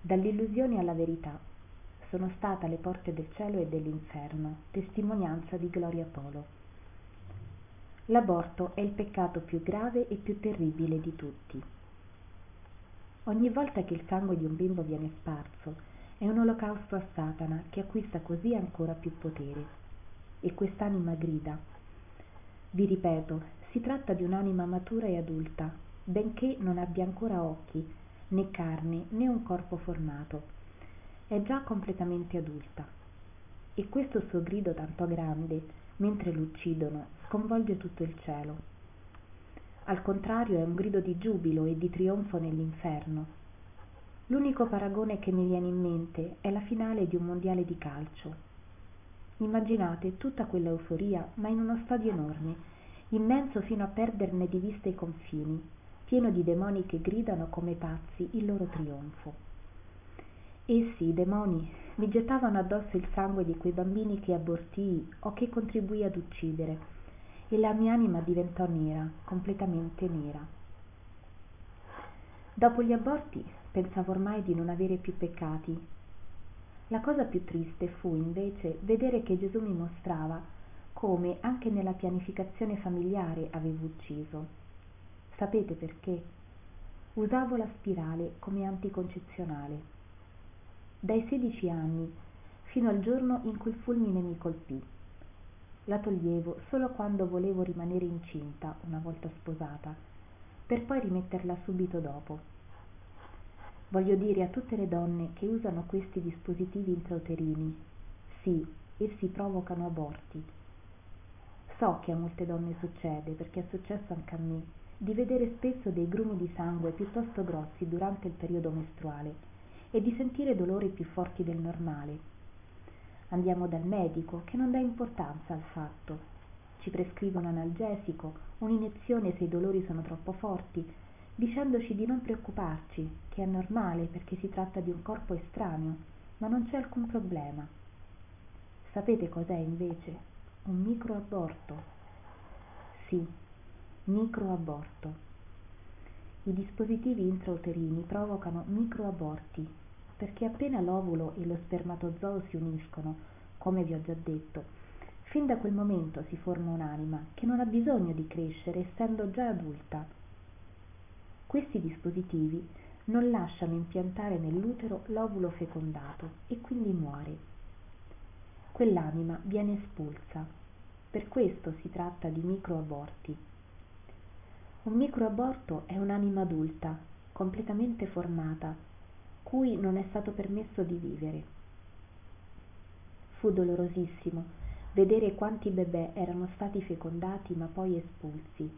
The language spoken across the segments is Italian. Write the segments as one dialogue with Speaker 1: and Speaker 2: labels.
Speaker 1: dall'illusione alla verità sono stata alle porte del cielo e dell'inferno testimonianza di Gloria Polo. L'aborto è il peccato più grave e più terribile di tutti. Ogni volta che il sangue di un bimbo viene sparso è un olocausto a satana che acquista così ancora più potere. E quest'anima grida. Vi ripeto si tratta di un'anima matura e adulta benché non abbia ancora occhi né carne né un corpo formato. È già completamente adulta. E questo suo grido tanto grande mentre l'uccidono sconvolge tutto il cielo. Al contrario è un grido di giubilo e di trionfo nell'inferno. L'unico paragone che mi viene in mente è la finale di un mondiale di calcio. Immaginate tutta quella euforia ma in uno stadio enorme immenso fino a perderne di vista i confini pieno di demoni che gridano come pazzi il loro trionfo. Essi i demoni mi gettavano addosso il sangue di quei bambini che abortii o che contribuii ad uccidere e la mia anima diventò nera completamente nera. Dopo gli aborti pensavo ormai di non avere più peccati. La cosa più triste fu invece vedere che gesù mi mostrava come anche nella pianificazione familiare avevo ucciso sapete perché? Usavo la spirale come anticoncezionale. Dai sedici anni fino al giorno in cui il fulmine mi colpì. La toglievo solo quando volevo rimanere incinta una volta sposata per poi rimetterla subito dopo. Voglio dire a tutte le donne che usano questi dispositivi intrauterini sì essi provocano aborti. So che a molte donne succede perché è successo anche a me di vedere spesso dei grumi di sangue piuttosto grossi durante il periodo mestruale e di sentire dolori più forti del normale. Andiamo dal medico che non dà importanza al fatto. Ci prescrive un analgesico un'iniezione se i dolori sono troppo forti dicendoci di non preoccuparci che è normale perché si tratta di un corpo estraneo ma non c'è alcun problema. Sapete cos'è invece? Un microaborto. Sì microaborto. I dispositivi intrauterini provocano microaborti perché appena l'ovulo e lo spermatozoo si uniscono come vi ho già detto fin da quel momento si forma un'anima che non ha bisogno di crescere essendo già adulta. Questi dispositivi non lasciano impiantare nell'utero l'ovulo fecondato e quindi muore. Quell'anima viene espulsa. Per questo si tratta di microaborti un microaborto è un'anima adulta completamente formata cui non è stato permesso di vivere. Fu dolorosissimo vedere quanti bebè erano stati fecondati ma poi espulsi.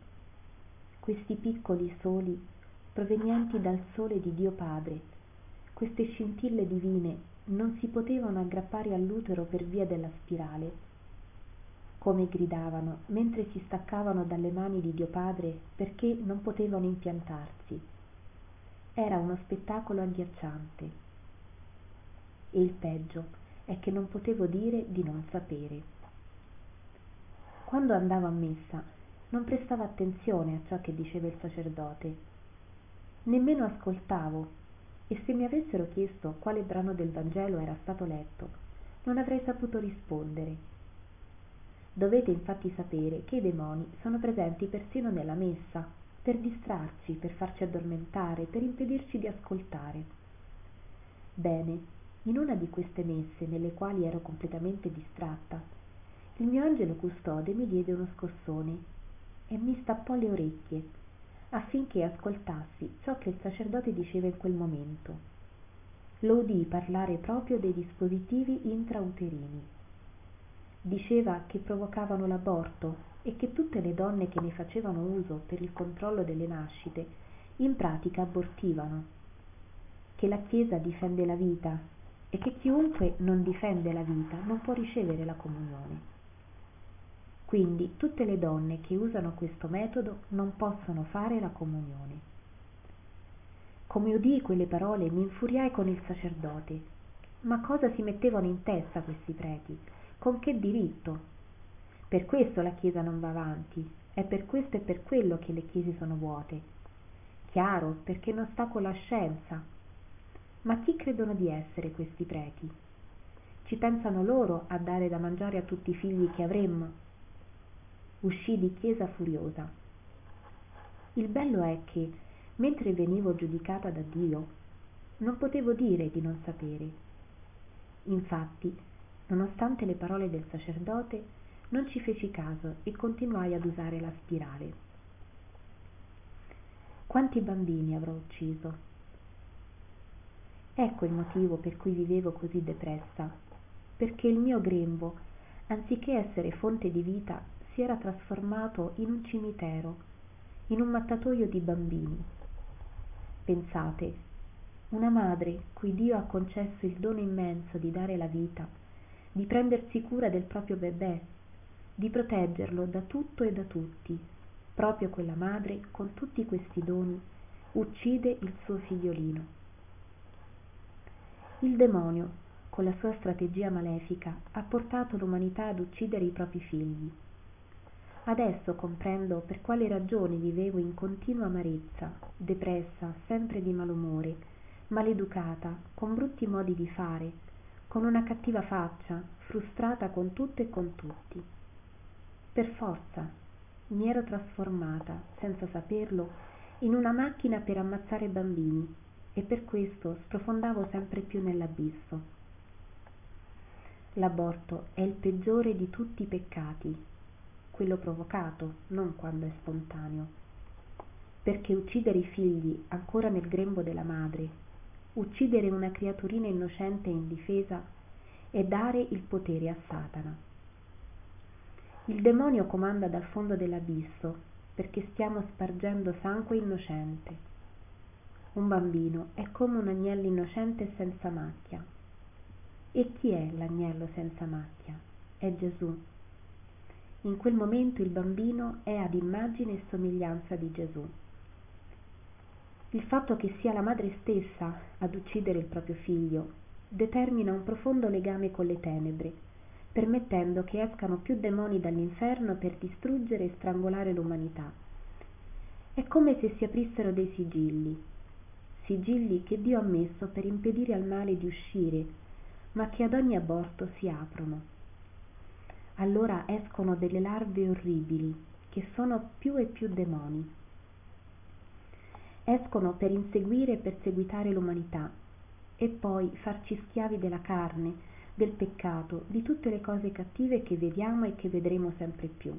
Speaker 1: Questi piccoli soli provenienti dal sole di dio padre queste scintille divine non si potevano aggrappare all'utero per via della spirale come gridavano mentre si staccavano dalle mani di dio padre perché non potevano impiantarsi. Era uno spettacolo agghiacciante. E il peggio è che non potevo dire di non sapere. Quando andavo a messa non prestavo attenzione a ciò che diceva il sacerdote. Nemmeno ascoltavo e se mi avessero chiesto quale brano del vangelo era stato letto non avrei saputo rispondere dovete infatti sapere che i demoni sono presenti persino nella messa per distrarci per farci addormentare per impedirci di ascoltare. Bene in una di queste messe nelle quali ero completamente distratta il mio angelo custode mi diede uno scossone e mi stappò le orecchie affinché ascoltassi ciò che il sacerdote diceva in quel momento. Lo udii parlare proprio dei dispositivi intrauterini diceva che provocavano l'aborto e che tutte le donne che ne facevano uso per il controllo delle nascite in pratica abortivano. Che la chiesa difende la vita e che chiunque non difende la vita non può ricevere la comunione. Quindi tutte le donne che usano questo metodo non possono fare la comunione. Come udii quelle parole mi infuriai con il sacerdote ma cosa si mettevano in testa questi preti con che diritto per questo la chiesa non va avanti è per questo e per quello che le chiese sono vuote chiaro perché non sta con la scienza Ma chi credono di essere questi preti? Ci pensano loro a dare da mangiare a tutti i figli che avremmo? Uscì di chiesa furiosa. Il bello è che, mentre venivo giudicata da Dio, non potevo dire di non sapere. Infatti, nonostante le parole del sacerdote, non ci feci caso e continuai ad usare la spirale. Quanti bambini avrò ucciso? Ecco il motivo per cui vivevo così depressa perché il mio grembo, anziché essere fonte di vita, si era trasformato in un cimitero, in un mattatoio di bambini. Pensate, una madre cui Dio ha concesso il dono immenso di dare la vita, di prendersi cura del proprio bebè, di proteggerlo da tutto e da tutti, proprio quella madre, con tutti questi doni, uccide il suo figliolino. Il demonio, con la sua strategia malefica, ha portato l'umanità ad uccidere i propri figli. Adesso comprendo per quale ragione vivevo in continua amarezza, depressa, sempre di malumore, maleducata, con brutti modi di fare, con una cattiva faccia, frustrata con tutto e con tutti. Per forza mi ero trasformata, senza saperlo, in una macchina per ammazzare bambini e per questo sprofondavo sempre più nell'abisso. L'aborto è il peggiore di tutti i peccati, quello provocato, non quando è spontaneo. Perché uccidere i figli ancora nel grembo della madre, uccidere una creaturina innocente e indifesa, è dare il potere a Satana. Il demonio comanda dal fondo dell'abisso perché stiamo spargendo sangue innocente. Un bambino è come un agnello innocente senza macchia e chi è l'agnello senza macchia? È Gesù. In quel momento il bambino è ad immagine e somiglianza di Gesù. Il fatto che sia la madre stessa ad uccidere il proprio figlio determina un profondo legame con le tenebre, permettendo che escano più demoni dall'inferno per distruggere e strangolare l'umanità. È come se si aprissero dei sigilli, sigilli che Dio ha messo per impedire al male di uscire ma che ad ogni aborto si aprono. Allora escono delle larve orribili, che sono più e più demoni. Escono per inseguire e perseguitare l'umanità e poi farci schiavi della carne, del peccato, di tutte le cose cattive che vediamo e che vedremo sempre più.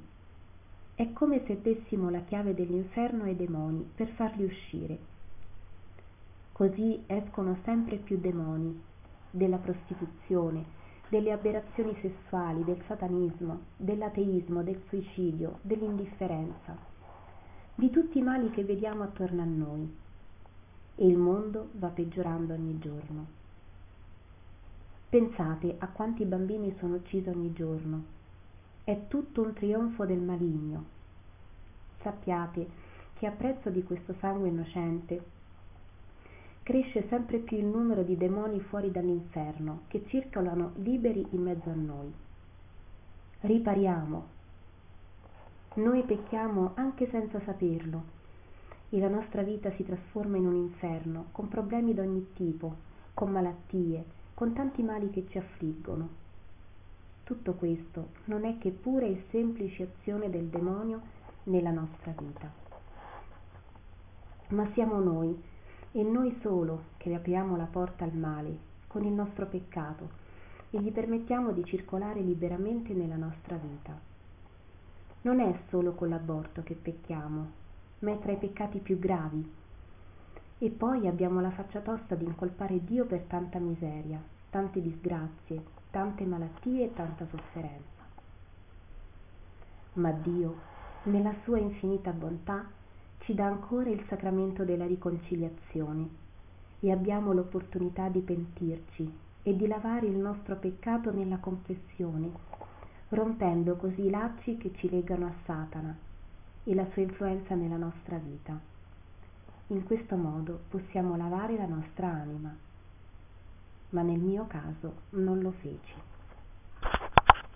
Speaker 1: È come se dessimo la chiave dell'inferno ai demoni per farli uscire. Così escono sempre più demoni, della prostituzione, delle aberrazioni sessuali, del satanismo, dell'ateismo, del suicidio, dell'indifferenza, di tutti i mali che vediamo attorno a noi. E il mondo va peggiorando ogni giorno. Pensate a quanti bambini sono uccisi ogni giorno. È tutto un trionfo del maligno. Sappiate che a prezzo di questo sangue innocente cresce sempre più il numero di demoni fuori dall'inferno che circolano liberi in mezzo a noi. Ripariamo. Noi pecchiamo anche senza saperlo e la nostra vita si trasforma in un inferno con problemi di ogni tipo, con malattie, con tanti mali che ci affliggono. Tutto questo non è che pura e semplice azione del demonio nella nostra vita. Ma siamo noi è noi solo che apriamo la porta al male con il nostro peccato e gli permettiamo di circolare liberamente nella nostra vita. Non è solo con l'aborto che pecchiamo, ma è tra i peccati più gravi. E poi abbiamo la faccia tosta di incolpare Dio per tanta miseria, tante disgrazie, tante malattie e tanta sofferenza. Ma Dio, nella sua infinita bontà, ci dà ancora il sacramento della riconciliazione e abbiamo l'opportunità di pentirci e di lavare il nostro peccato nella confessione, rompendo così i lacci che ci legano a Satana e la sua influenza nella nostra vita. In questo modo possiamo lavare la nostra anima. Ma nel mio caso non lo feci.